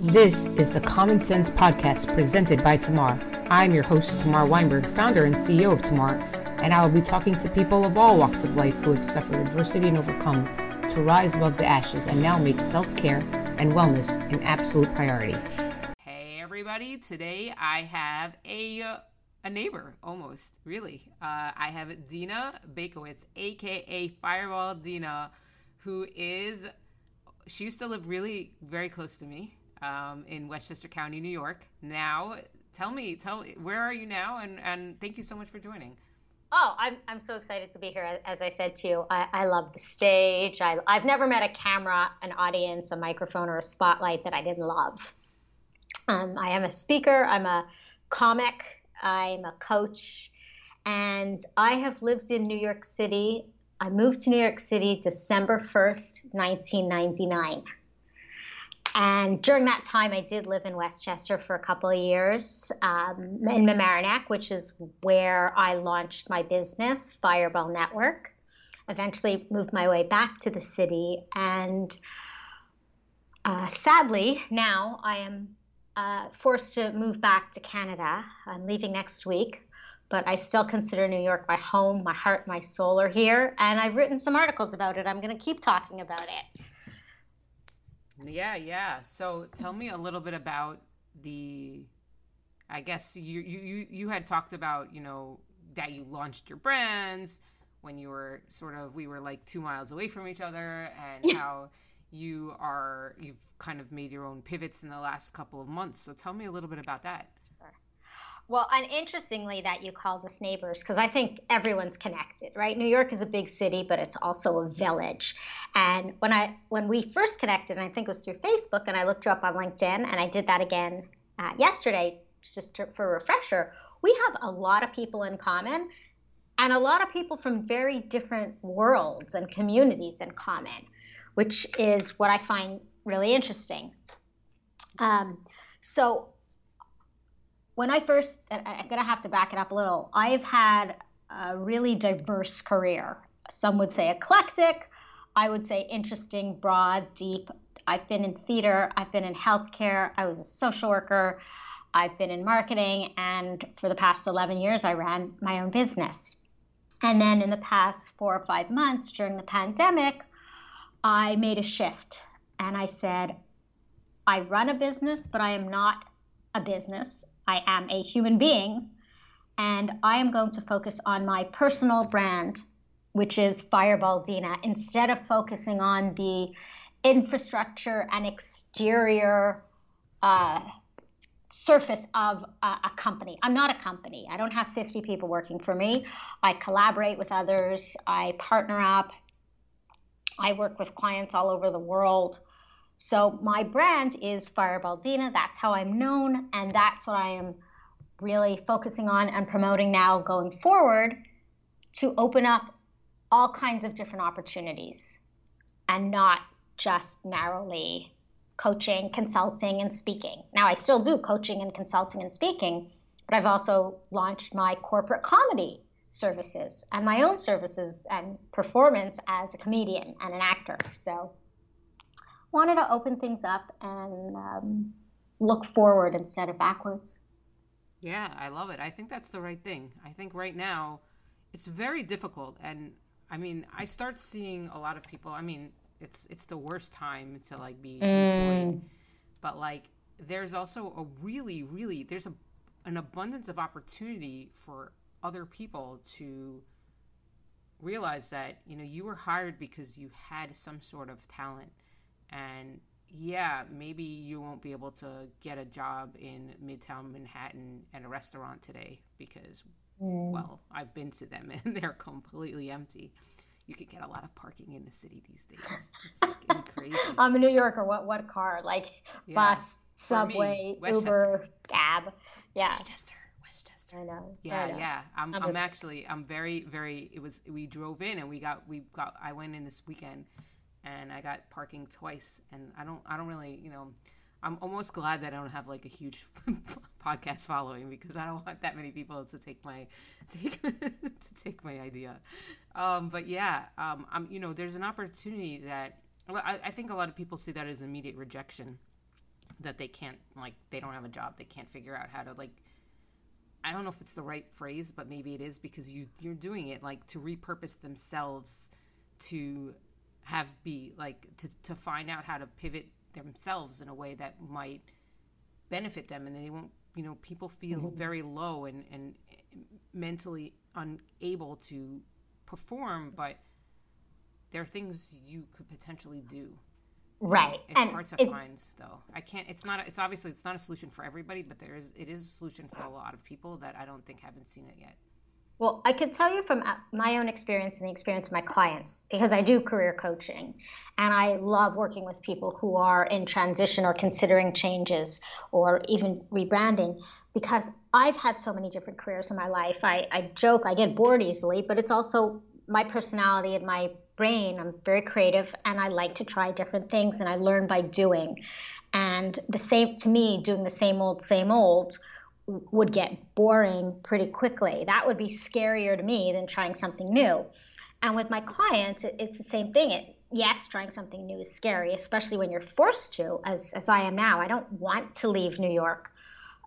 This is the Common Sense Podcast presented by Tamar. I'm your host, Tamar Weinberg, founder and CEO of Tamar, and I will be talking to people of all walks of life who have suffered adversity and overcome to rise above the ashes and now make self care and wellness an absolute priority. Hey, everybody. Today I have a a neighbor almost really uh, i have Deena Baikowitz aka fireball Deena who is she used to live really very close to me um, in Westchester County, New York. Now, tell me, tell where are you now? And and thank you so much for joining. Oh, I'm, I'm so excited to be here. As I said to you, I, I love the stage. I, I've never met a camera, an audience, a microphone, or a spotlight that I didn't love. Um, I am a speaker, I'm a comic, I'm a coach, and I have lived in New York City. I moved to New York City December 1st, 1999. And during that time, I did live in Westchester for a couple of years um, in Mamaroneck, which is where I launched my business, Fireball Network. Eventually, moved my way back to the city, and uh, sadly, now I am uh, forced to move back to Canada. I'm leaving next week, but I still consider New York my home. My heart, my soul are here, and I've written some articles about it. I'm going to keep talking about it. Yeah, yeah. So tell me a little bit about the I guess you you you had talked about, you know, that you launched your brands when you were sort of we were like 2 miles away from each other and how you are you've kind of made your own pivots in the last couple of months. So tell me a little bit about that. Well, and interestingly that you called us neighbors because I think everyone's connected, right? New York is a big city, but it's also a village. And when I when we first connected, I think it was through Facebook, and I looked you up on LinkedIn, and I did that again uh, yesterday just to, for a refresher. We have a lot of people in common, and a lot of people from very different worlds and communities in common, which is what I find really interesting. Um, so when I first, I'm going to have to back it up a little. I've had a really diverse career. Some would say eclectic. I would say interesting, broad, deep. I've been in theater. I've been in healthcare. I was a social worker. I've been in marketing. And for the past 11 years, I ran my own business. And then in the past four or five months during the pandemic, I made a shift and I said, I run a business, but I am not a business. I am a human being, and I am going to focus on my personal brand, which is Fireball Deena, instead of focusing on the infrastructure and exterior uh, surface of a, a, company. I'm not a company. I don't have 50 people working for me. I collaborate with others, I partner up, I work with clients all over the world. So my brand is Fireball Deena. That's how I'm known, and that's what I am really focusing on and promoting now going forward to open up all kinds of different opportunities and not just narrowly coaching, consulting, and speaking. Now, I still do coaching and consulting and speaking, but I've also launched my corporate comedy services and my own services and performance as a comedian and an actor. So wanted to open things up and um, look forward instead of backwards. Yeah, I love it. I think that's the right thing. I think right now it's very difficult and I mean, I start seeing a lot of people. I mean, it's it's the worst time to like be employed. Mm. But like there's also a really really there's a an abundance of opportunity for other people to realize that, you know, you were hired because you had some sort of talent and yeah, maybe you won't be able to get a job in Midtown Manhattan at a restaurant today because, mm. well, I've been to them and they're completely empty. You could get a lot of parking in the city these days. It's like crazy. I'm a New Yorker. What what car? Like yeah. bus, subway, me, Uber, cab. Yeah. Westchester. Westchester. I know. Yeah, I know. yeah. I'm, I'm, I'm actually I'm very very. It was we drove in and we got we got I went in this weekend and I got parking twice. And I don't, I don't really, you know, I'm almost glad that I don't have like a huge podcast following because I don't want that many people to take my take to take my idea. Um, but yeah, um, I'm, you know, there's an opportunity that I, I think a lot of people see that as immediate rejection. that they can't like they don't have a job they can't figure out how to like i don't know if it's the right phrase but maybe it is because you you're doing it like to repurpose themselves to have be like to, to find out how to pivot themselves in a way that might benefit them and they won't you know people feel mm-hmm. very low and and mentally unable to perform but there are things you could potentially do. Right it's and hard to it, find though. I can't it's not it's obviously it's not a solution for everybody but there is it is a solution for a lot of people that i don't think haven't seen it yet well, I can tell you from uh, my own experience and the experience of my clients, because I do career coaching and I love working with people who are in transition or considering changes or even rebranding, because I've had so many different careers in my life. I, I joke, I get bored easily, but it's also my personality and my brain. I'm very creative and I like to try different things and I learn by doing. And the same, to me, doing the same old, same old would get boring pretty quickly. That would be scarier to me than trying something new. And with my clients, it, it's the same thing. It, yes, trying something new is scary, especially when you're forced to, as, as I am now. I don't want to leave New York,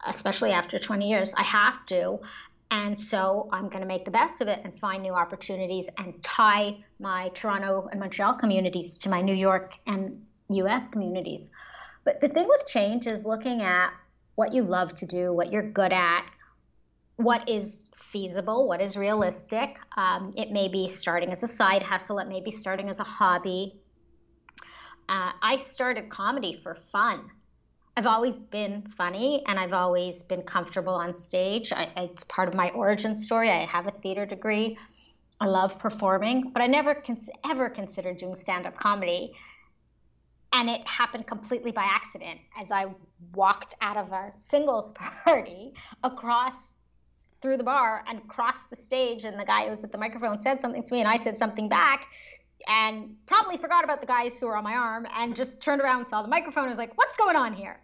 especially after 20 years. I have to. And so I'm going to make the best of it and find new opportunities and tie my Toronto and Montreal communities to my New York and US communities. But the thing with change is looking at what you love to do, what you're good at, what is feasible, what is realistic. Um, it may be starting as a side hustle, it may be starting as a hobby. Uh, I started comedy for fun. I've always been funny and I've always been comfortable on stage. I, it's part of my origin story. I have a theater degree. I love performing, but I never cons- ever considered doing stand up comedy and it happened completely by accident as I walked out of a singles party across through the bar and crossed the stage and the guy who was at the microphone said something to me and I said something back and probably forgot about the guys who were on my arm and just turned around and saw the microphone and was like what's going on here?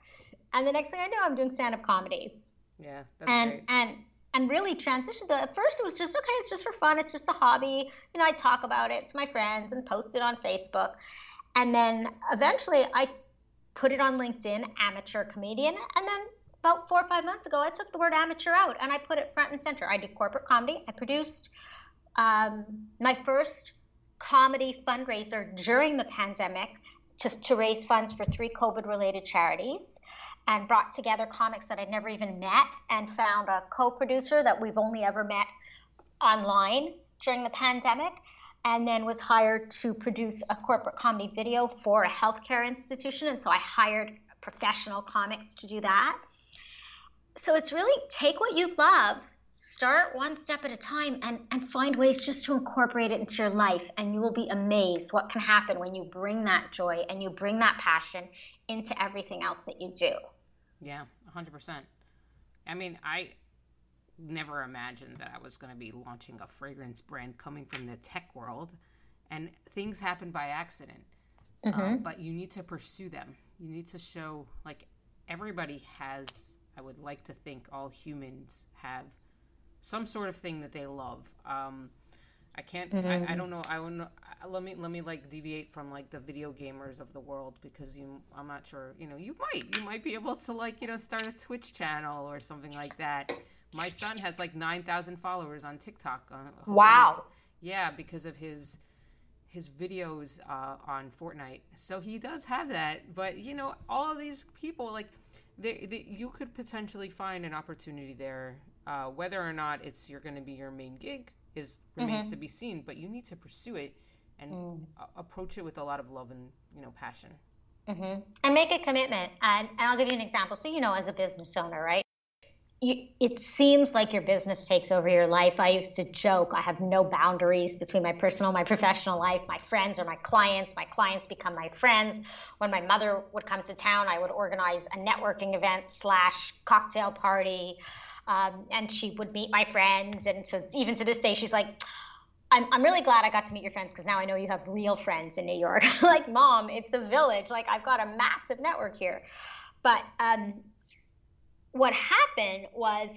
And the next thing I knew I'm doing stand-up comedy. Yeah and great. and and really transitioned. To at first it was just okay it's just for fun it's just a hobby. You know I talk about it to my friends and post it on Facebook and then eventually I put it on LinkedIn, amateur comedian. And then about four or five months ago, I took the word amateur out and I put it front and center. I did corporate comedy. I produced um, my first comedy fundraiser during the pandemic to, to raise funds for three COVID related charities and brought together comics that I'd never even met and found a co producer that we've only ever met online during the pandemic and then was hired to produce a corporate comedy video for a healthcare institution. And so I hired professional comics to do that. So it's really take what you love, start one step at a time, and, and find ways just to incorporate it into your life. And you will be amazed what can happen when you bring that joy and you bring that passion into everything else that you do. Yeah, 100%. I mean, I never imagined that I was going to be launching a fragrance brand coming from the tech world, and things happen by accident. Mm-hmm. Um, but you need to pursue them. You need to show like everybody has. I would like to think all humans have some sort of thing that they love. Um, I can't. Mm-hmm. I, I, mm-hmm. don't know. I don't know. Let me let me like deviate from like the video gamers of the world because you. I'm not sure. You know, you might you might be able to like you know start a Twitch channel or something like that. My son has like 9,000 followers on TikTok. Uh, wow. Yeah, because of his his videos uh, on Fortnite. So he does have that. But you know, all of these people like they, they you could potentially find an opportunity there. Uh, whether or not it's you're going to be your main gig is remains mm-hmm. to be seen. But you need to pursue it and mm. approach it with a lot of love and you know passion. Mm-hmm. And make a commitment. And, and I'll give you an example. So you know, as a business owner, right? You, it seems like your business takes over your life. I used to joke, I have no boundaries between my personal, my professional life. My friends are my clients. My clients become my friends. When my mother would come to town, I would organize a networking event slash cocktail party. Um, and she would meet my friends. And so even to this day, she's like, I'm, I'm really glad I got to meet your friends because now I know you have real friends in New York. like, mom, it's a village. Like, I've got a massive network here. But um, what happened was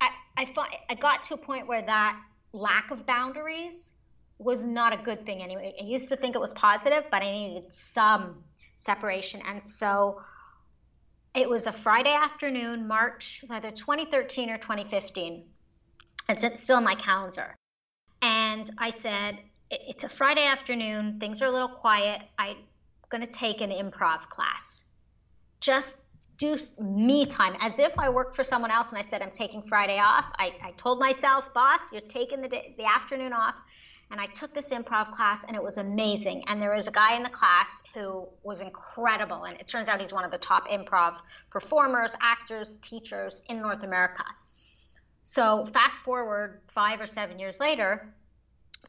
I, I, I got to a point where that lack of boundaries was not a good thing anyway. I used to think it was positive, but I needed some separation. And so it was a Friday afternoon, March, it was either 2013 or 2015. It's still in my calendar. And I said, it's a Friday afternoon, things are a little quiet. I'm going to take an improv class. Just do me time as if I worked for someone else and I said, I'm taking Friday off. I, I told myself, boss, you're taking the, day, the afternoon off. And I took this improv class and it was amazing. And there was a guy in the class who was incredible. And it turns out he's one of the top improv performers, actors, teachers in North America. So fast forward five or seven years later,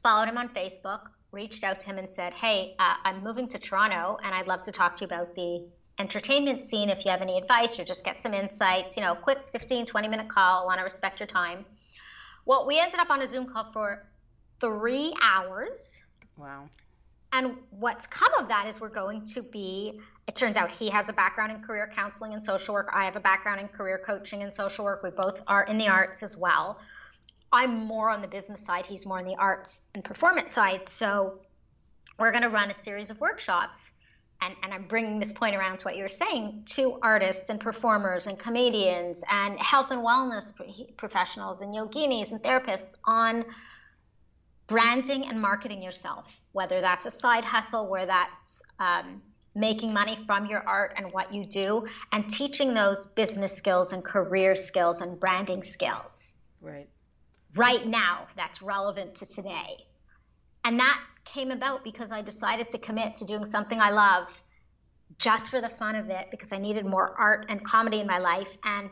followed him on Facebook, reached out to him and said, Hey, uh, I'm moving to Toronto and I'd love to talk to you about the entertainment scene if you have any advice or just get some insights. You know, quick 15, 20 minute call. I want to respect your time. Well, we ended up on a Zoom call for three hours. Wow. And what's come of that is we're going to be, it turns out he has a background in career counseling and social work. I have a background in career coaching and social work. We both are in the arts as well. I'm more on the business side, he's more on the arts and performance side. So we're going to run a series of workshops. And, and I'm bringing this point around to what you were saying to artists and performers and comedians and health and wellness professionals and yoginis and therapists on branding and marketing yourself, whether that's a side hustle, where that's um, making money from your art and what you do, and teaching those business skills and career skills and branding skills. Right. Right now, that's relevant to today. And that came about because I decided to commit to doing something I love just for the fun of it because I needed more art and comedy in my life. And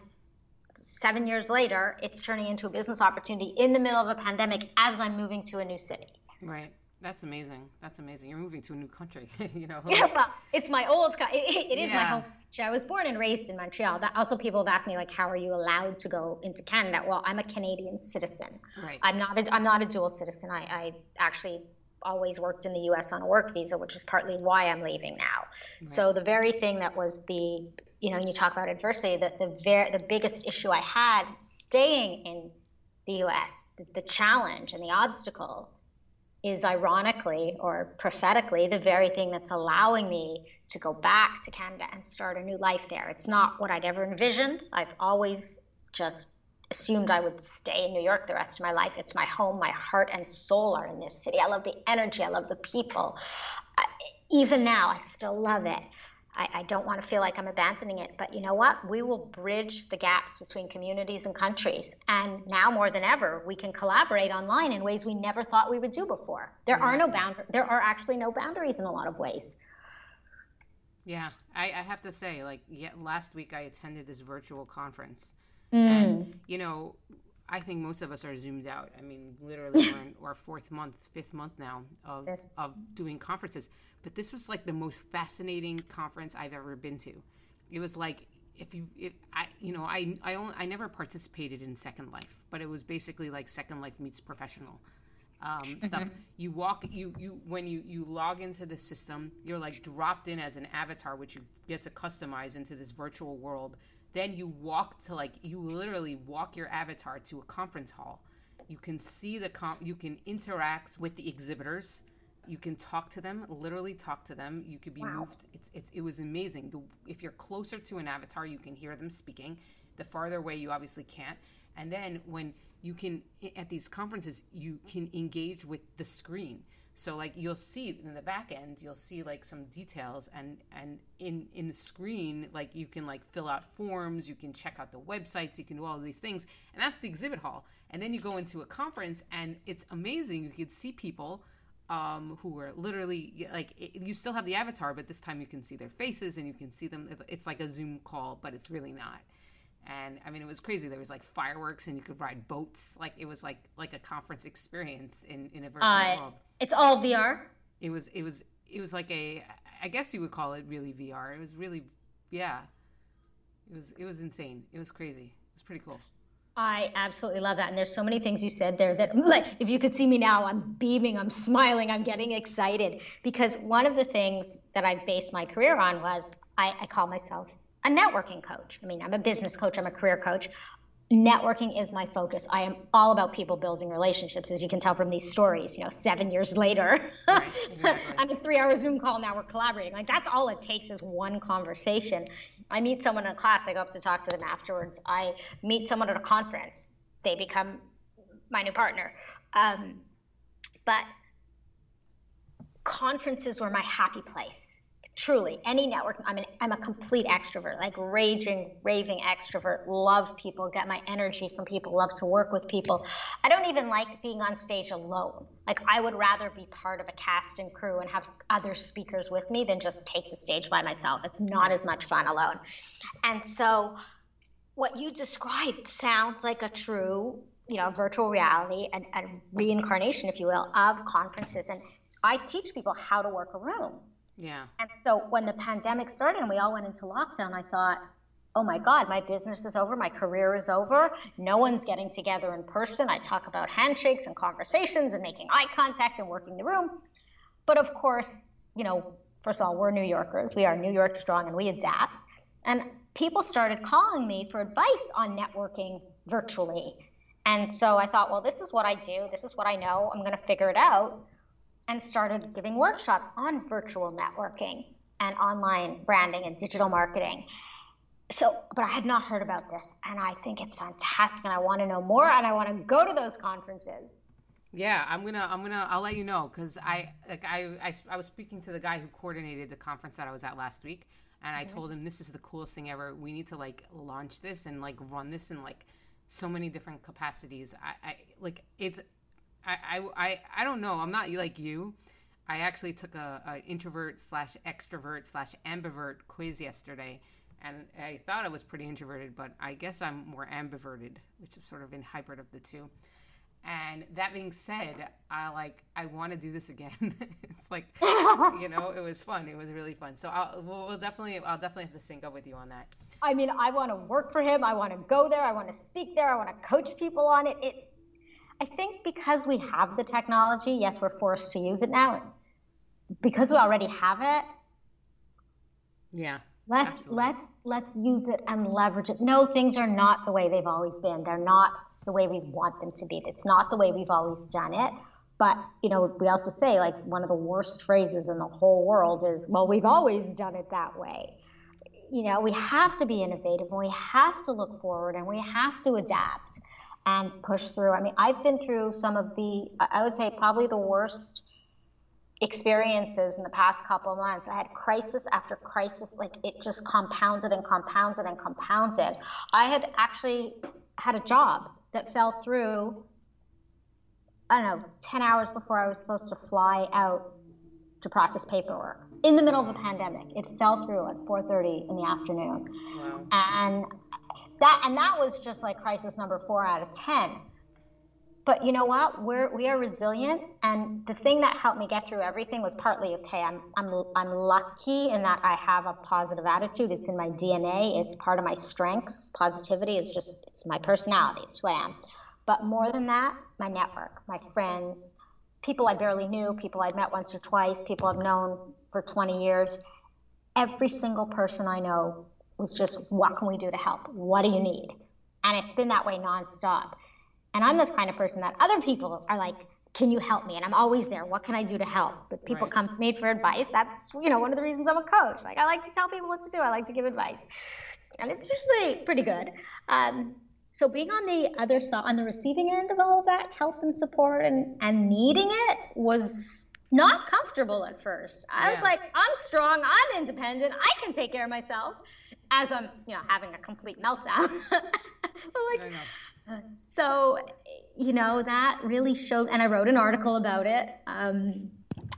seven years later, it's turning into a business opportunity in the middle of a pandemic as I'm moving to a new city. Right. That's amazing. That's amazing. You're moving to a new country, you know. Yeah, well, it's my old. it, it is yeah. my home. I was born and raised in Montreal. That also people have asked me like, how are you allowed to go into Canada? Well, I'm a Canadian citizen. Right. I'm not. A, I'm not a dual citizen. I, I actually always worked in the U.S. on a work visa, which is partly why I'm leaving now. Right. So the very thing that was the you know, when you talk about adversity, the the, ver- the biggest issue I had staying in the U.S., the, the challenge and the obstacle is ironically or prophetically the very thing that's allowing me to go back to Canada and start a new life there. It's not what I'd ever envisioned. I've always just assumed I would stay in New York the rest of my life. It's my home. My heart and soul are in this city. I love the energy. I love the people. I, even now, I still love it. I, I, don't want to feel like I'm abandoning it. But you know what? We will bridge the gaps between communities and countries. And now more than ever, we can collaborate online in ways we never thought we would do before. There exactly. are no bound There are actually no boundaries in a lot of ways. Yeah, I, I have to say, like, yeah, last week I attended this virtual conference, mm. and you know, I think most of us are zoomed out. I mean, literally, we're in our fourth month, fifth month now of of doing conferences. But this was like the most fascinating conference I've ever been to. It was like if you, if I, you know, I I only, I never participated in Second Life, but it was basically like Second Life meets professional. Um, mm-hmm. stuff. You walk, you you when you you log into the system, you're like dropped in as an avatar, which you get to customize into this virtual world then you walk to like you literally walk your avatar to a conference hall. You can see the comp. You can interact with the exhibitors. You can talk to them. Literally talk to them. You could be wow. moved. It's, it's it was amazing. The, if you're closer to an avatar, you can hear them speaking. The farther away, you obviously can't. And then when you can at these conferences, you can engage with the screen. So like you'll see in the back end, you'll see like some details and and in in the screen like you can like fill out forms, you can check out the websites, you can do all these things. And that's the exhibit hall. And then you go into a conference and it's amazing. You can see people um, who are literally like it, you still have the avatar, but this time you can see their faces and you can see them. It's like a Zoom call, but it's really not and I mean it was crazy. There was like fireworks, and you could ride boats. Like it was like like a conference experience in in a virtual uh, world. It's all VR. It was it was it was like a I guess you would call it really VR. It was really yeah. It was it was insane. It was crazy. It was pretty cool. I absolutely love that. And there's so many things you said there that, like, if you could see me now, I'm beaming, I'm smiling, I'm getting excited. Because one of the things that I based my career on was I, I call myself a networking coach. I mean, I'm a business coach, I'm a career coach. networking is my focus. I am all about people building relationships, as you can tell from these stories. You know, seven years later, right, exactly. on a three-hour Zoom call, now we're collaborating. Like that's all it takes is one conversation. I meet someone in class, I go up to talk to them afterwards. I meet someone at a conference, they become my new partner. Um, but conferences were my happy place truly any network i'm an i'm a complete extrovert like raging raving extrovert love people get my energy from people love to work with people. I don't even like being on stage alone. Like i would rather be part of a cast and crew and have other speakers with me than just take the stage by myself. It's not as much fun alone. And so what you described sounds like a true you know virtual reality and, and reincarnation if you will of conferences. And i teach people how to work a room yeah. And so when the pandemic started and we all went into lockdown, I thought, oh my God, my business is over, my career is over. No one's getting together in person. I talk about handshakes and conversations and making eye contact and working the room. But of course, you know, first of all, we're New Yorkers. We are New York strong and we adapt. And people started calling me for advice on networking virtually. And so I thought, well, this is what I do. This is what I know. I'm going to figure it out and started giving workshops on virtual networking and online branding and digital marketing. So, but I had not heard about this, and I think it's fantastic, and I want to know more, and I want to go to those conferences. Yeah, I'm gonna, I'm gonna, I'll let you know because I, like, I, I, I was speaking to the guy who coordinated the conference that I was at last week, and I mm-hmm. told him this is the coolest thing ever. We need to like launch this and like run this in like so many different capacities. I, I like it's I, I, I don't know. I'm not like you. I actually took a, a introvert slash extrovert slash ambivert quiz yesterday, and I thought I was pretty introverted, but I guess I'm more ambiverted, which is sort of in hybrid of the two. And that being said, I like I want to do this again. it's like you know, it was fun. It was really fun. So I'll we'll, definitely I'll definitely have to sync up with you on that. I mean, I want to work for him. I want to go there. I want to speak there. I want to coach people on it. It I think because we have the technology, yes, we're forced to use it now. Because we already have it. Yeah. Let's absolutely. let's let's use it and leverage it. No, things are not the way they've always been. They're not the way we want them to be. It's not the way we've always done it. But you know, we also say like one of the worst phrases in the whole world is, "Well, we've always done it that way." You know, we have to be innovative and we have to look forward and we have to adapt and push through. I mean, I've been through some of the, I would say, probably the worst experiences in the past couple months. I had crisis after crisis, like it just compounded and compounded and compounded. I had actually had a job that fell through, I don't know, 10 hours before I was supposed to fly out to process paperwork in the middle of a pandemic. It fell through at 4:30 in the afternoon. Wow. And that and that was just like crisis number four out of ten. But you know what? We're we are resilient and the thing that helped me get through everything was partly okay i'm i'm i'm lucky in that i have a positive attitude. It's in my dna it's part of my strengths. Positivity is just it's my personality. It's who i am. But more than that my network my friends people i barely knew people i'd met once or twice people i've known for 20 years. Every single person i know was just what can we do to help? What do you need? And it's been that way nonstop. And I'm the kind of person that other people are like, can you help me? And I'm always there. What can I do to help? But people right. come to me for advice. That's you know one of the reasons I'm a coach. Like I like to tell people what to do. I like to give advice, and it's usually pretty good. Um, so being on the other side, on the receiving end of all of that help and support and and needing it was not comfortable at first. I yeah. was like, I'm strong. I'm independent. I can take care of myself as I'm, you know, having a complete meltdown. like, so, you know, that really showed, and I wrote an article about it. Um,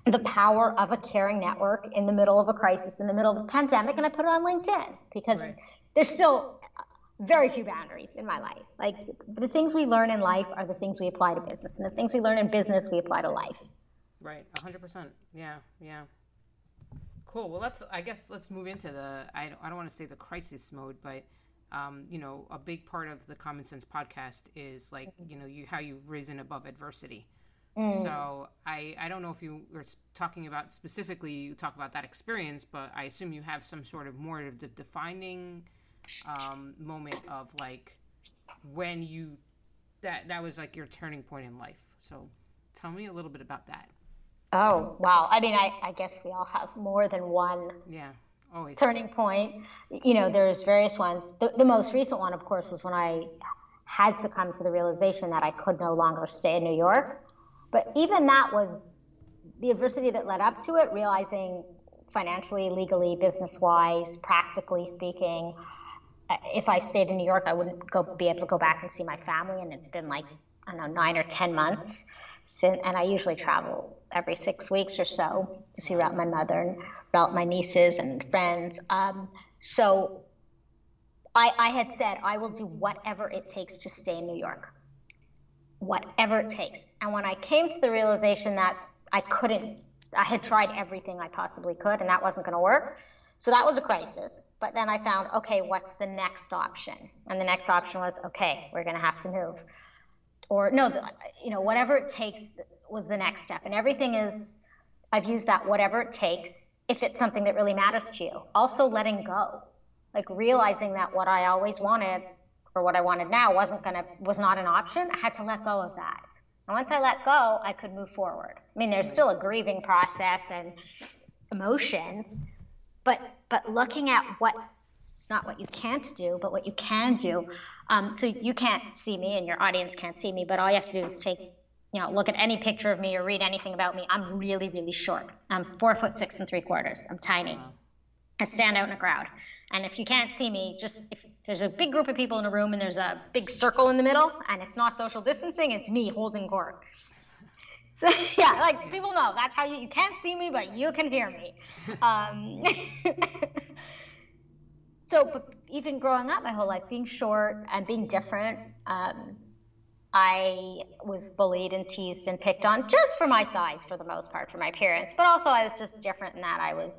the power of a caring network in the middle of a crisis, in the middle of a pandemic, and I put it on LinkedIn because right. there's still very few boundaries in my life. Like the things we learn in life are the things we apply to business, and the things we learn in business we apply to life. Right, 100%. Yeah, yeah. Cool. Well, let's. I guess let's move into the. I don't, I don't want to say the crisis mode, but um, you know, a big part of the Common Sense podcast is like you know you how you've risen above adversity. Mm. So I I don't know if you were talking about specifically you talk about that experience, but I assume you have some sort of more of the defining um, moment of like when you that that was like your turning point in life. So tell me a little bit about that. Oh wow! I mean, I, I guess we all have more than one. Yeah. Always. Turning point. You know, there's various ones. The, the most recent one, of course, was when I had to come to the realization that I could no longer stay in New York. But even that was the adversity that led up to it, realizing financially, legally, business wise, practically speaking, uh, if I stayed in New York, I wouldn't go be able to go back and see my family. And it's been like, I don't know, nine or 10 months. Since, and I usually travel every six weeks or so to see around my mother and around my nieces and friends. Um, so I, I had said, I will do whatever it takes to stay in New York. Whatever it takes. And when I came to the realization that I couldn't, I had tried everything I possibly could, and that wasn't going to work. So that was a crisis. But then I found, okay, what's the next option? And the next option was, okay, we're going to have to move. Or, no, the, you know, whatever it takes was the next step. And everything is, I've used that whatever it takes if it's something that really matters to you. Also, letting go like realizing that what I always wanted or what I wanted now wasn't gonna was not an option. I had to let go of that. And once I let go, I could move forward. I mean, there's still a grieving process and emotion, but but looking at what not what you can't do, but what you can do. Um, so you can't see me, and your audience can't see me, but all you have to do is take, you know, look at any picture of me or read anything about me. I'm really, really short. I'm four foot six and three quarters. I'm tiny. I stand out in a crowd. And if you can't see me, just if there's a big group of people in a room and there's a big circle in the middle and it's not social distancing, it's me holding court. So yeah, like people know that's how you you can't see me, but you can hear me. Um, so, but even growing up my whole life, being short and being different, um, I was bullied and teased and picked on just for my size for the most part, for my appearance. But also, I was just different in that I was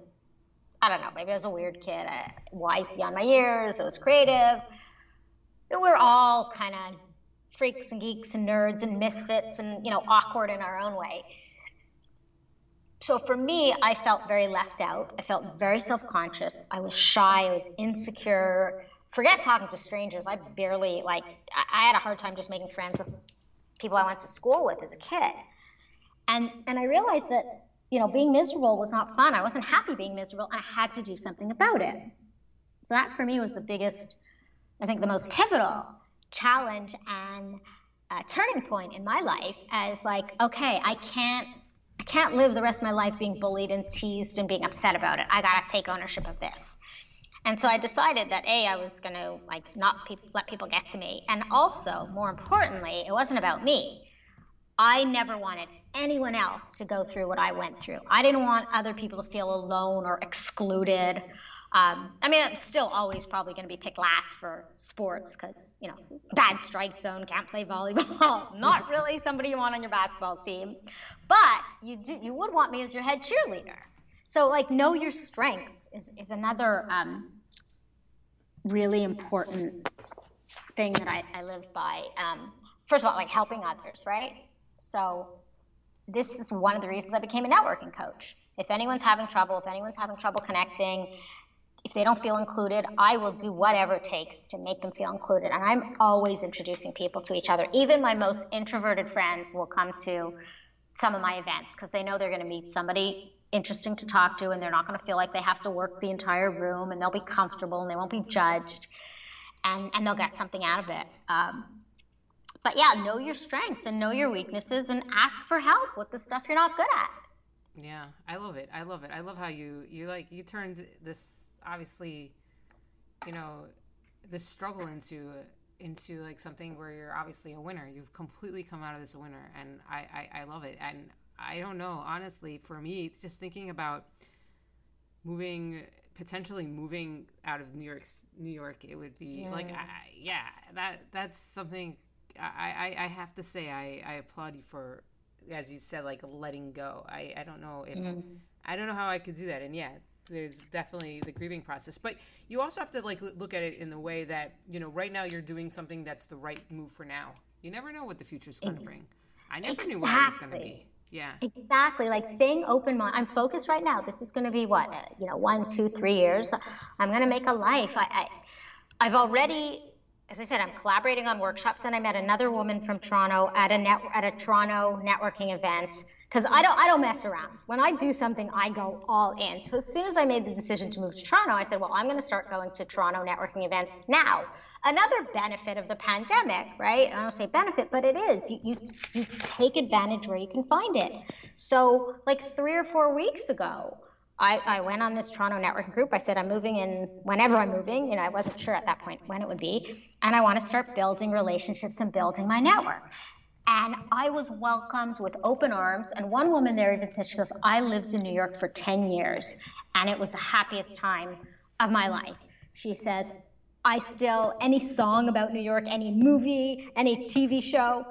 I don't know, maybe I was a weird kid, I, wise beyond my years, I was creative. We're all kind of freaks and geeks and nerds and misfits and, you know, awkward in our own way. So for me, I felt very left out. I felt very self conscious. I was shy. I was insecure. Forget talking to strangers. I barely, like, I had a hard time just making friends with people I went to school with as a kid. And, and I realized that you know, being miserable was not fun. I wasn't happy being miserable. I had to do something about it. So that for me was the biggest, I think, the most pivotal challenge and turning point in my life as like, okay, I can't, I can't live the rest of my life being bullied and teased and being upset about it. I gotta take ownership of this. And so I decided that a, I was gonna like not pe- let people get to me, and also more importantly, it wasn't about me. I never wanted anyone else to go through what I went through. I didn't want other people to feel alone or excluded. Um, I mean, I'm still always probably going to be picked last for sports because, you know, bad strike zone, can't play volleyball. Not really somebody you want on your basketball team. But you, do, you would want me as your head cheerleader. So, like, know your strengths is, is another um, really important thing that I, I live by. Um, first of all, like helping others, right? So this is one of the reasons I became a networking coach. If anyone's having trouble, if anyone's having trouble connecting, if they don't feel included, I will do whatever it takes to make them feel included. And I'm always introducing people to each other. Even my most introverted friends will come to some of my events because they know they're going to meet somebody interesting to talk to and they're not going to feel like they have to work the entire room and they'll be comfortable and they won't be judged and, and they'll get something out of it. Um, but yeah, know your strengths and know your weaknesses and ask for help with the stuff you're not good at. Yeah, I love it. I love it. I love how you you like you turned this obviously, you know, this struggle into into like something where you're obviously a winner. You've completely come out of this a winner, and I I, I love it. And I don't know, honestly, for me, it's just thinking about moving potentially moving out of New York, New York, it would be yeah. like, I, yeah, that that's something I, I, I have to say I, I applaud you for as you said like letting go I, I don't know if mm-hmm. I don't know how I could do that and yeah there's definitely the grieving process. But you also have to like look at it in the way that you know right now you're doing something that's the right move for now. You never know what the future's going to bring. I never exactly. knew what it was going to be yeah. Exactly. Like staying open mind i'm focused right now. This is going to be what uh, you know one two three years. I'm going to make a life. I, I i've already as I said, I'm collaborating on workshops, and I met another woman from Toronto at a net, at a Toronto networking event because I don't I don't mess around. When I do something, I go all in. So as soon as I made the decision to move to Toronto, I said, well, I'm going to start going to Toronto networking events now. Another benefit of the pandemic, right? I don't say benefit, but it is. You, you you take advantage where you can find it. So like three or four weeks ago, I, I went on this Toronto network group. I said, I'm moving in whenever I'm moving. You know, I wasn't sure at that point when it would be. And I want to start building relationships and building my network. And I was welcomed with open arms. And one woman there even said, she goes, I lived in New York for 10 years, and it was the happiest time of my life. She says, I still, any song about New York, any movie, any TV show,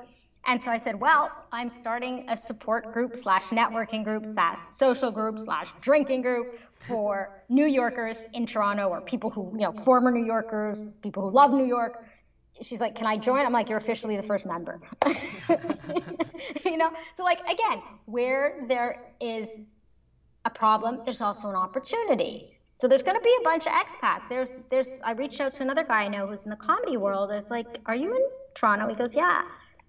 and so I said, well, I'm starting a support group slash networking group slash social group slash drinking group for New Yorkers in Toronto or people who, you know, former New Yorkers, people who love New York. She's like, can I join? I'm like, you're officially the first member. you know? So like, again, where there is a problem, there's also an opportunity. So there's going to be a bunch of expats. There's, there's, I reached out to another guy I know who's in the comedy world. It's like, are you in Toronto? He goes, yeah.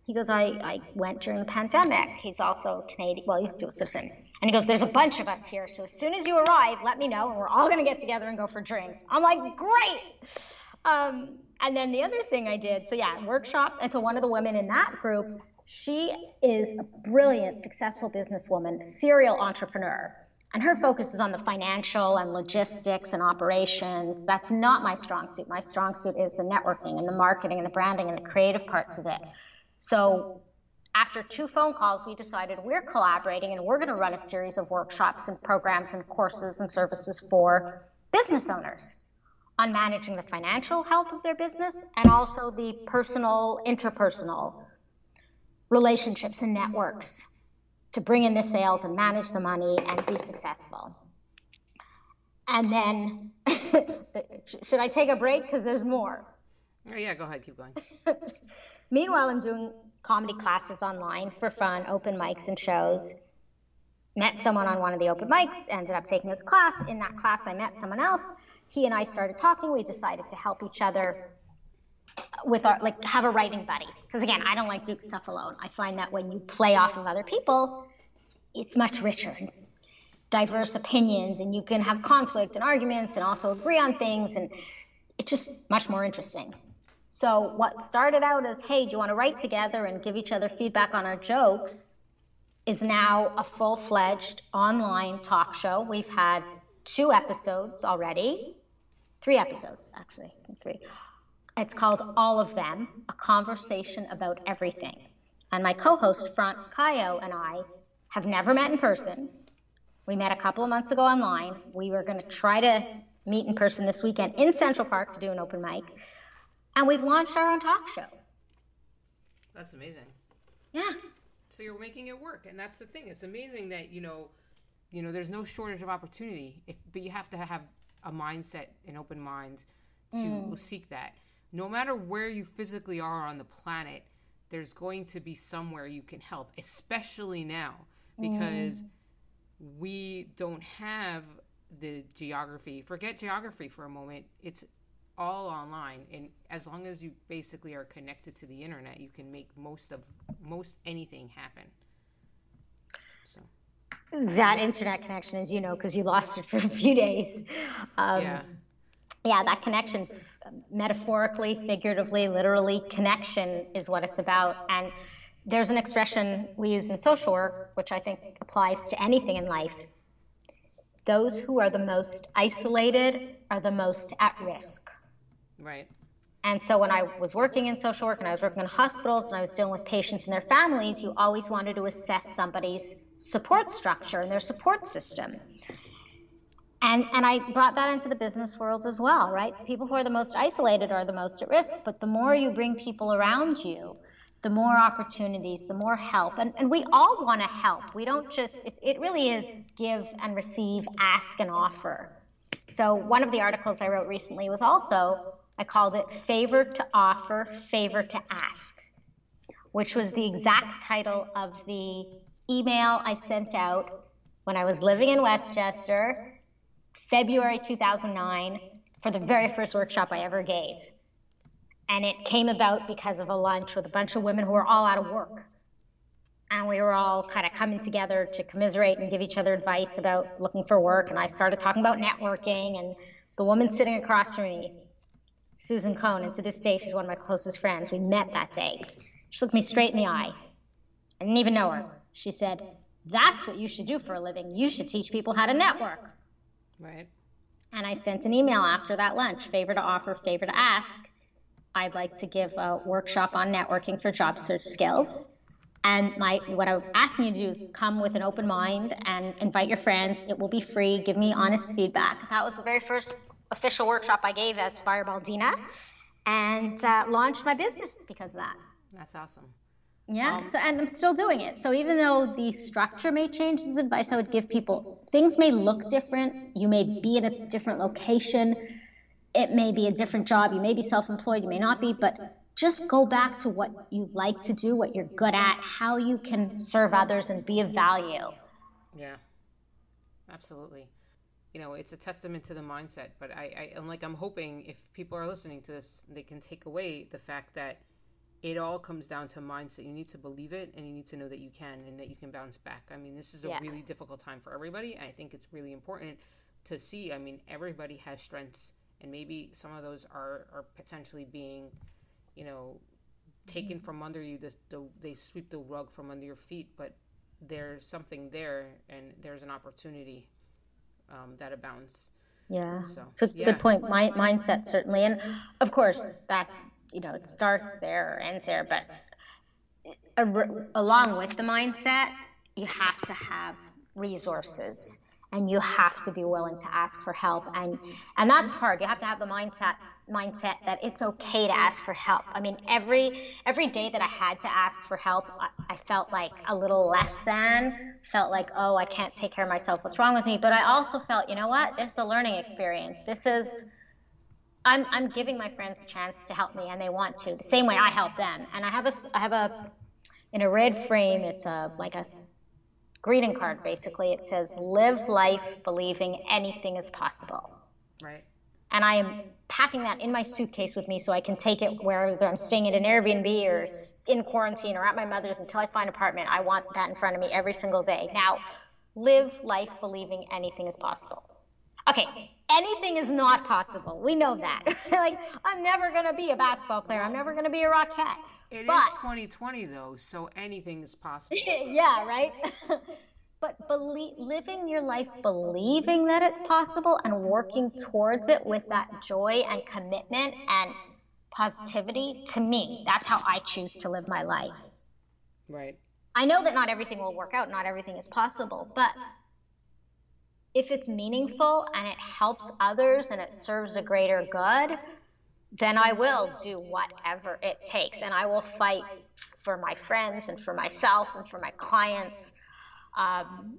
He goes, I, I went during the pandemic. He's also Canadian. Well, he's dual citizen. And he goes, There's a bunch of us here. So as soon as you arrive, let me know, and we're all going to get together and go for drinks. I'm like, Great. Um, and then the other thing I did, so yeah, workshop. And so one of the women in that group, she is a brilliant, successful businesswoman, serial entrepreneur. And her focus is on the financial and logistics and operations. That's not my strong suit. My strong suit is the networking and the marketing and the branding and the creative parts of it. So after two phone calls, we decided we're collaborating and we're going to run a series of workshops and programs and courses and services for business owners on managing the financial health of their business and also the personal, interpersonal relationships and networks to bring in the sales and manage the money and be successful. And then, should I take a break? Because there's more. Oh, yeah, go ahead, keep going. Meanwhile, I'm doing comedy classes online for fun, open mics and shows. Met someone on one of the open mics, ended up taking his class. In that class, I met someone else. He and I started talking. We decided to help each other with our, like, have a writing buddy. Because again, I don't like doing stuff alone. I find that when you play off of other people, it's much richer and diverse opinions, and you can have conflict and arguments and also agree on things, and it's just much more interesting. So what started out as, hey, do you want to write together and give each other feedback on our jokes, is now a full-fledged online talk show. We've had two episodes already, three episodes actually, three. It's called All of Them, a conversation about everything. And my co-host Franz Caio and I have never met in person. We met a couple of months ago online. We were going to try to meet in person this weekend in Central Park to do an open mic and we've launched our own talk show. That's amazing. Yeah. So you're making it work, and that's the thing. It's amazing that you know, you know, there's no shortage of opportunity. If but you have to have a mindset, an open mind, to mm. seek that. No matter where you physically are on the planet, there's going to be somewhere you can help, especially now because mm. we don't have the geography. Forget geography for a moment. It's all online and as long as you basically are connected to the internet you can make most of most anything happen. So. That internet connection as you know because you lost it for a few days. Um, yeah. yeah that connection metaphorically figuratively literally connection is what it's about. And there's an expression we use in social work which i think applies to anything in life. Those who are the most isolated are the most at risk Right. And so when I was working in social work and I was working in hospitals and I was dealing with patients and their families, you always wanted to assess somebody's support structure and their support system. And, and I brought that into the business world as well, right? People who are the most isolated are the most at risk, but the more you bring people around you, the more opportunities, the more help. And, and we all want to help. We don't just, it, it really is give and receive, ask and offer. So one of the articles I wrote recently was also I called it Favor to Offer, Favor to Ask, which was the exact title of the email I sent out when I was living in Westchester, February 2009, for the very first workshop I ever gave. And it came about because of a lunch with a bunch of women who were all out of work. And we were all kind of coming together to commiserate and give each other advice about looking for work. And I started talking about networking. And the woman sitting across from me, Susan Cohn, and to this day, she's one of my closest friends. We met that day. She looked me straight in the eye. I didn't even know her. She said, That's what you should do for a living. You should teach people how to network. Right. And I sent an email after that lunch favor to offer, favor to ask. I'd like to give a workshop on networking for job search skills. And my what I'm asking you to do is come with an open mind and invite your friends. It will be free. Give me honest feedback. That was the very first official workshop I gave as Fireball Deena, and uh, launched my business because of that. That's awesome. Yeah, um, so and I'm still doing it. So even though the structure may change, this advice I would give people: things may look different. You may be in a different location. It may be a different job. You may be self-employed. You may not be, but just go back to what you like to do, what you're good at, how you can serve others and be of value. Yeah, absolutely. You know, it's a testament to the mindset. But I, I, am like, I'm hoping if people are listening to this, they can take away the fact that it all comes down to mindset. You need to believe it and you need to know that you can and that you can bounce back. I mean, this is a yeah. really difficult time for everybody. I think it's really important to see. I mean, everybody has strengths and maybe some of those are, are potentially being, you know, taken mm-hmm. from under you. The, the, they sweep the rug from under your feet, but there's something there and there's an opportunity um, that abounds. Yeah. So, yeah. good point. My, mindset certainly, and of course that you know, it starts there or ends there, but along with the mindset, you have to have resources and you have to be willing to ask for help. And and that's hard. You have to have the mindset mindset that it's okay to ask for help. I mean every every day that i had to ask for help I, I, felt like a little less than felt like oh i can't take care of myself. What's wrong with me? But i also felt you know what? This is a learning experience. This is I'm, I'm giving my friends a chance to help me and they want to the same way I help them. And I have a, I have a, in a red frame, it's a, like a greeting card basically. It says, live life believing anything is possible. Right. And I am packing that in my suitcase with me so I can take it wherever I'm staying at an Airbnb or in quarantine or at my mother's until I find an apartment. I want that in front of me every single day. Now, live life believing anything is possible. Okay, anything is not possible. We know that. like, I'm never going to be a basketball player. I'm never going to be a Rockette. It but, is 2020, though, so anything is possible. yeah, right? but believe, living your life believing that it's possible and working towards it with that joy and commitment and positivity, to me, that's how I choose to live my life. Right. I know that not everything will work out, not everything is possible, but if it's meaningful and it helps others and it serves a greater good, then I will do whatever it takes. And I will fight for my friends and for myself and for my clients. Um,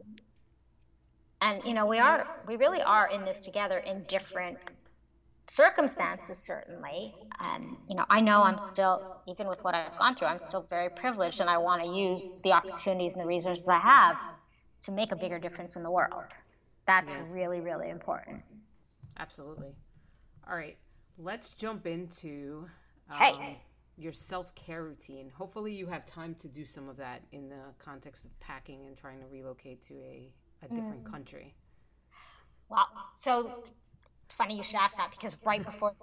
and, you know, we are, we really are in this together in different circumstances, certainly. And, you know, I know I'm still, even with what I've gone through, I'm still very privileged and I want to use the opportunities and the resources I have to make a bigger difference in the world. That's yeah. really, really important. Absolutely. All right. Let's jump into um, hey. your self care routine. Hopefully, you have time to do some of that in the context of packing and trying to relocate to a, a different mm. country. Well, so funny you should ask that because right before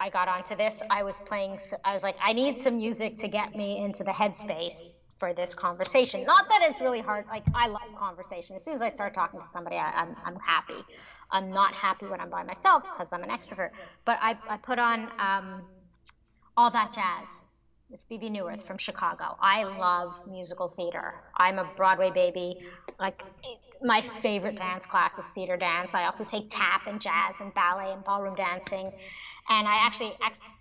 I got onto this, I was playing, I was like, I need some music to get me into the headspace for this conversation. Not that it's really hard. Like I love conversation. As soon as I start talking to somebody, I, am I'm, I'm happy. I'm not happy when I'm by myself because I'm an extrovert. But I, I put on um, all that jazz. It's Bebe Neuwirth from Chicago. I love musical theater. I'm a Broadway baby. Like my favorite dance class is theater dance. I also take tap and jazz and ballet and ballroom dancing. And I actually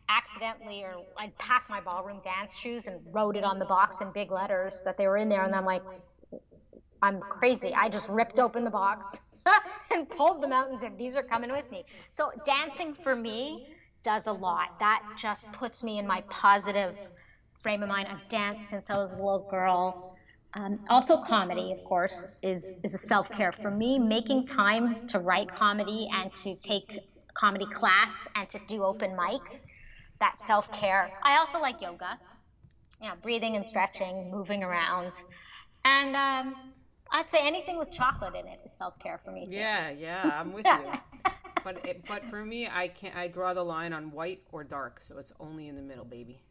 accidentally or I packed my ballroom dance shoes and wrote it on the box in big letters that they were in there and I'm like I'm crazy. I just ripped open the box and pulled them out and said these are coming with me. So dancing for me does a lot. That just puts me in my positive frame of mind. I've danced since I was a little girl. Um, also, comedy, of course, is is a self care for me. Making time to write comedy and to take comedy class and to do open mics that self care. I also like yoga. You know, breathing and stretching, moving around, and um, I'd say anything with chocolate in it is self care for me too. Yeah, yeah, I'm with you. But it, but for me, I can't. I draw the line on white or dark, so it's only in the middle, baby.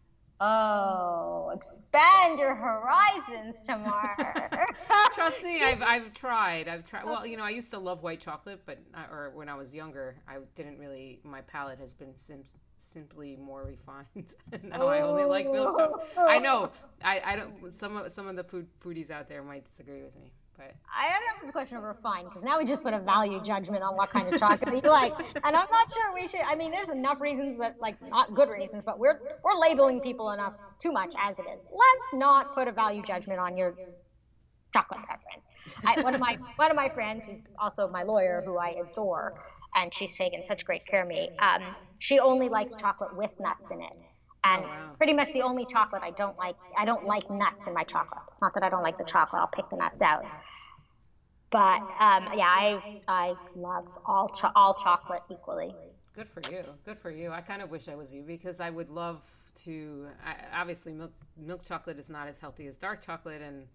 Oh, expand your horizons, Tamar. Trust me, I've I've tried. I've tried. Well, you know, I used to love white chocolate, but uh, or when I was younger, I didn't really. My palate has been sim- simply more refined. now I only like milk chocolate. I know. I, I don't. Some of some of the food foodies out there might disagree with me. But I don't know if it's a question of refined because now we just put a value judgment on what kind of chocolate you like, and I'm not sure we should. I mean, there's enough reasons that like not good reasons, but we're we're labeling people enough too much as it is. Let's not put a value judgment on your chocolate preference. I, one of my one of my friends, who's also my lawyer, who I adore, and she's taken such great care of me. Um, she only likes chocolate with nuts in it. And Oh, wow. pretty much the only chocolate I don't like, I don't like nuts in my chocolate. It's not that I don't like the chocolate; I'll pick the nuts out. But um, yeah, I I love all cho- all chocolate equally. good for you. Good for you. I kind of wish I was you because I would love to. I, obviously, milk milk chocolate is not as healthy as dark chocolate, and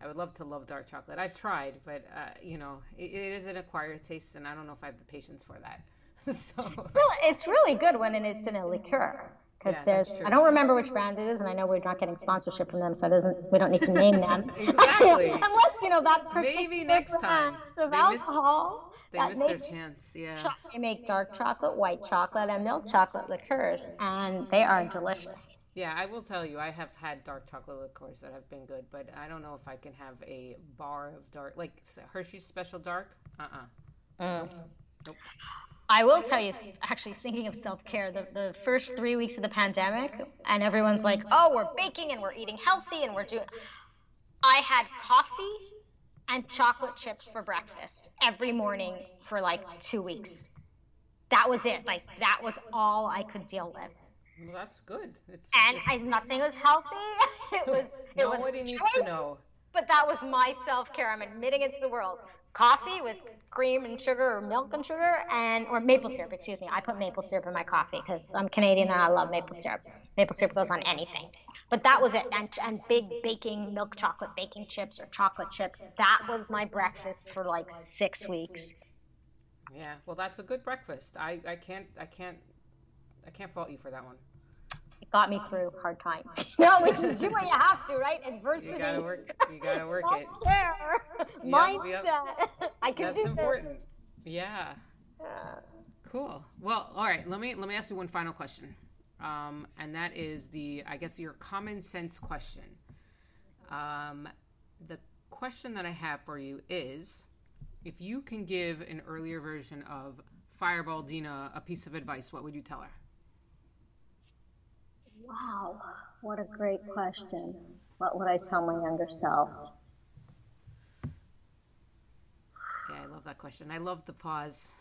I would love to love dark chocolate. I've tried, but uh, you know, it, it is an acquired taste, and I don't know if I have the patience for that. so it's really good when it's in a liqueur. Because Yeah, there's. I don't remember which brand it is, and I know we're not getting sponsorship from them, so it doesn't, we don't need to name them. Exactly. Unless you know that Maybe particular next time. of They missed- alcohol. they that missed their chance. Yeah. cho- They make dark chocolate, white chocolate, and milk chocolate liqueurs, and they are delicious. Yeah, I will tell you, I have had dark chocolate liqueurs that have been good, but I don't know if I can have a bar of dark, like Hershey's Special Dark. Uh uh Nope. I will tell you, actually, thinking of self care, the, the first three weeks of the pandemic, and everyone's like, oh, oh, we're baking and we're eating healthy and we're doing. I had coffee and chocolate chips for breakfast every morning for like two weeks. That was it. Like, that was all I could deal with. Well, that's good. It's, And it's- I'm not saying it was healthy. It was. It was nobody needs choice, to know. But that was my self care. I'm admitting it to the world. Coffee with cream and sugar or milk and sugar and or maple syrup, excuse me. I put maple syrup in my coffee because I'm Canadian and I love maple syrup. Maple syrup goes on anything. But that was it. And, and big baking milk chocolate baking chips or chocolate chips. That was my breakfast for like six weeks. Yeah, well, that's a good breakfast. I, I can't, I can't, I can't fault you for that one. It got me through hard times. no, which is do what you have to, right? Adversity. You gotta work, you gotta work it. Self-care. Mindset. yep. I can That's do important. Yeah. this. Cool. Well, all right. Let me let me ask you one final question, um, and that is the I guess your common sense question. Um, the question that I have for you is, if you can give an earlier version of Fireball Deena a piece of advice, what would you tell her? Wow, what a great question. What would I tell my younger self? Yeah, I love that question. I love the pause.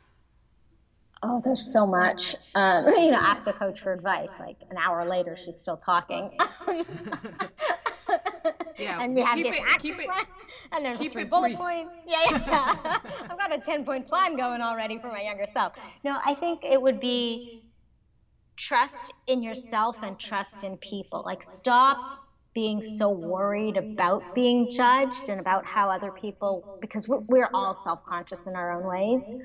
Oh, there's so much. Um, you know, ask a coach for advice. Like an hour later, she's still talking. Yeah, and we have keep this it- keep it- and there's keep three it bullet brief. points. Yeah, yeah. I've got a 10 point plan going already for my younger self. No, I think it would be trust in yourself and trust in people. Like, stop being so worried about being judged and about how other people, because we're, we're all self conscious in our own ways,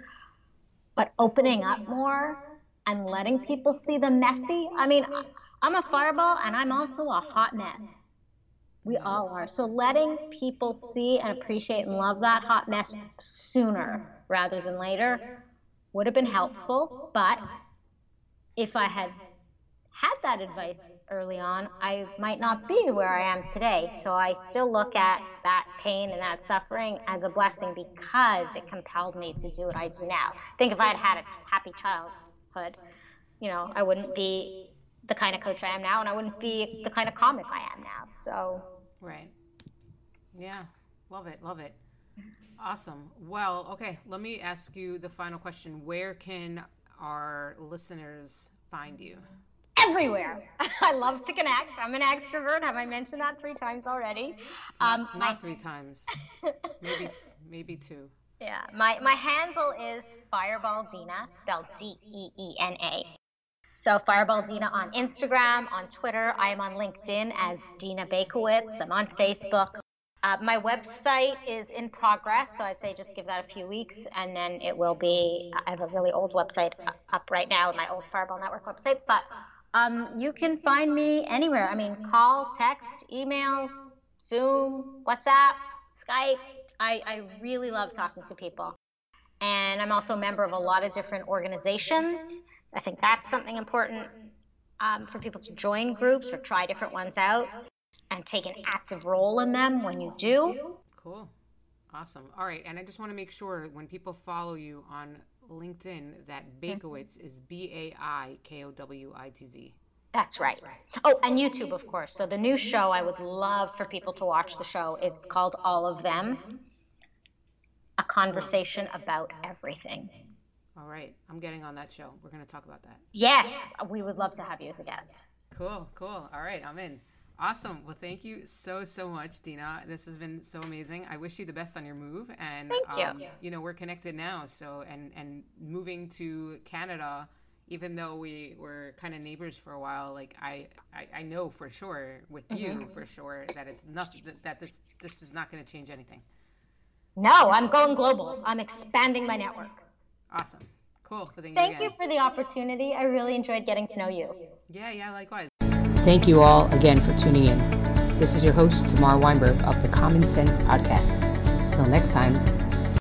but opening up more and letting people see the messy. I mean, I'm a fireball and I'm also a hot mess. We all are. So letting people see and appreciate and love that hot mess sooner rather than later would have been helpful. But if I had had that advice early on, I might not be where I am today. So I still look at that pain and that suffering as a blessing because it compelled me to do what I do now. think if I had had a happy childhood, you know, I wouldn't be the kind of coach I am now, and I wouldn't be the kind of comic I am now. So Right. Yeah. Love it. Love it. Awesome. Well, okay. Let me ask you the final question. Where can our listeners find you? everywhere. I love to connect. I'm an extrovert. Have I mentioned that three times already? Um, my, Not three times. Maybe maybe two. yeah, my my handle is Fireball Deena, spelled D E E N A. So Fireball Deena on Instagram, on Twitter. I am on LinkedIn as Deena Baikowitz. I'm on Facebook. Uh, my website is in progress, so I'd say just give that a few weeks, and then it will be. I have a really old website up right now, my old Fireball Network website. But um, you can find me anywhere. I mean, call, text, email, Zoom, WhatsApp, Skype. I, I really love talking to people. And I'm also a member of a lot of different organizations. I think that's something important um, for people to join groups or try different ones out and take an active role in them when you do. Cool. Awesome. All right. And I just want to make sure when people follow you on LinkedIn that Baikowitz is B A I K O W I T Z. That's right. Oh, and YouTube, of course. So the new show, I would love for people to watch the show. It's called All of Them A Conversation About Everything. All right. I'm getting on that show. We're going to talk about that. Yes. We would love to have you as a guest. Cool. Cool. All right. I'm in. Awesome. Well, thank you so so much, Deena. This has been so amazing. I wish you the best on your move, and thank you. Um, you know, we're connected now. So, and and moving to Canada, even though we were kind of neighbors for a while, like I I, I know for sure with mm-hmm. you for sure that it's not that, this this is not going to change anything. No, I'm going global. I'm expanding my network. Awesome. Cool. Thank you, thank you for the opportunity. I really enjoyed getting to know you. Yeah, yeah, likewise. Thank you all again for tuning in. This is your host, Tamar Weinberg of the Common Sense Podcast. Till next time.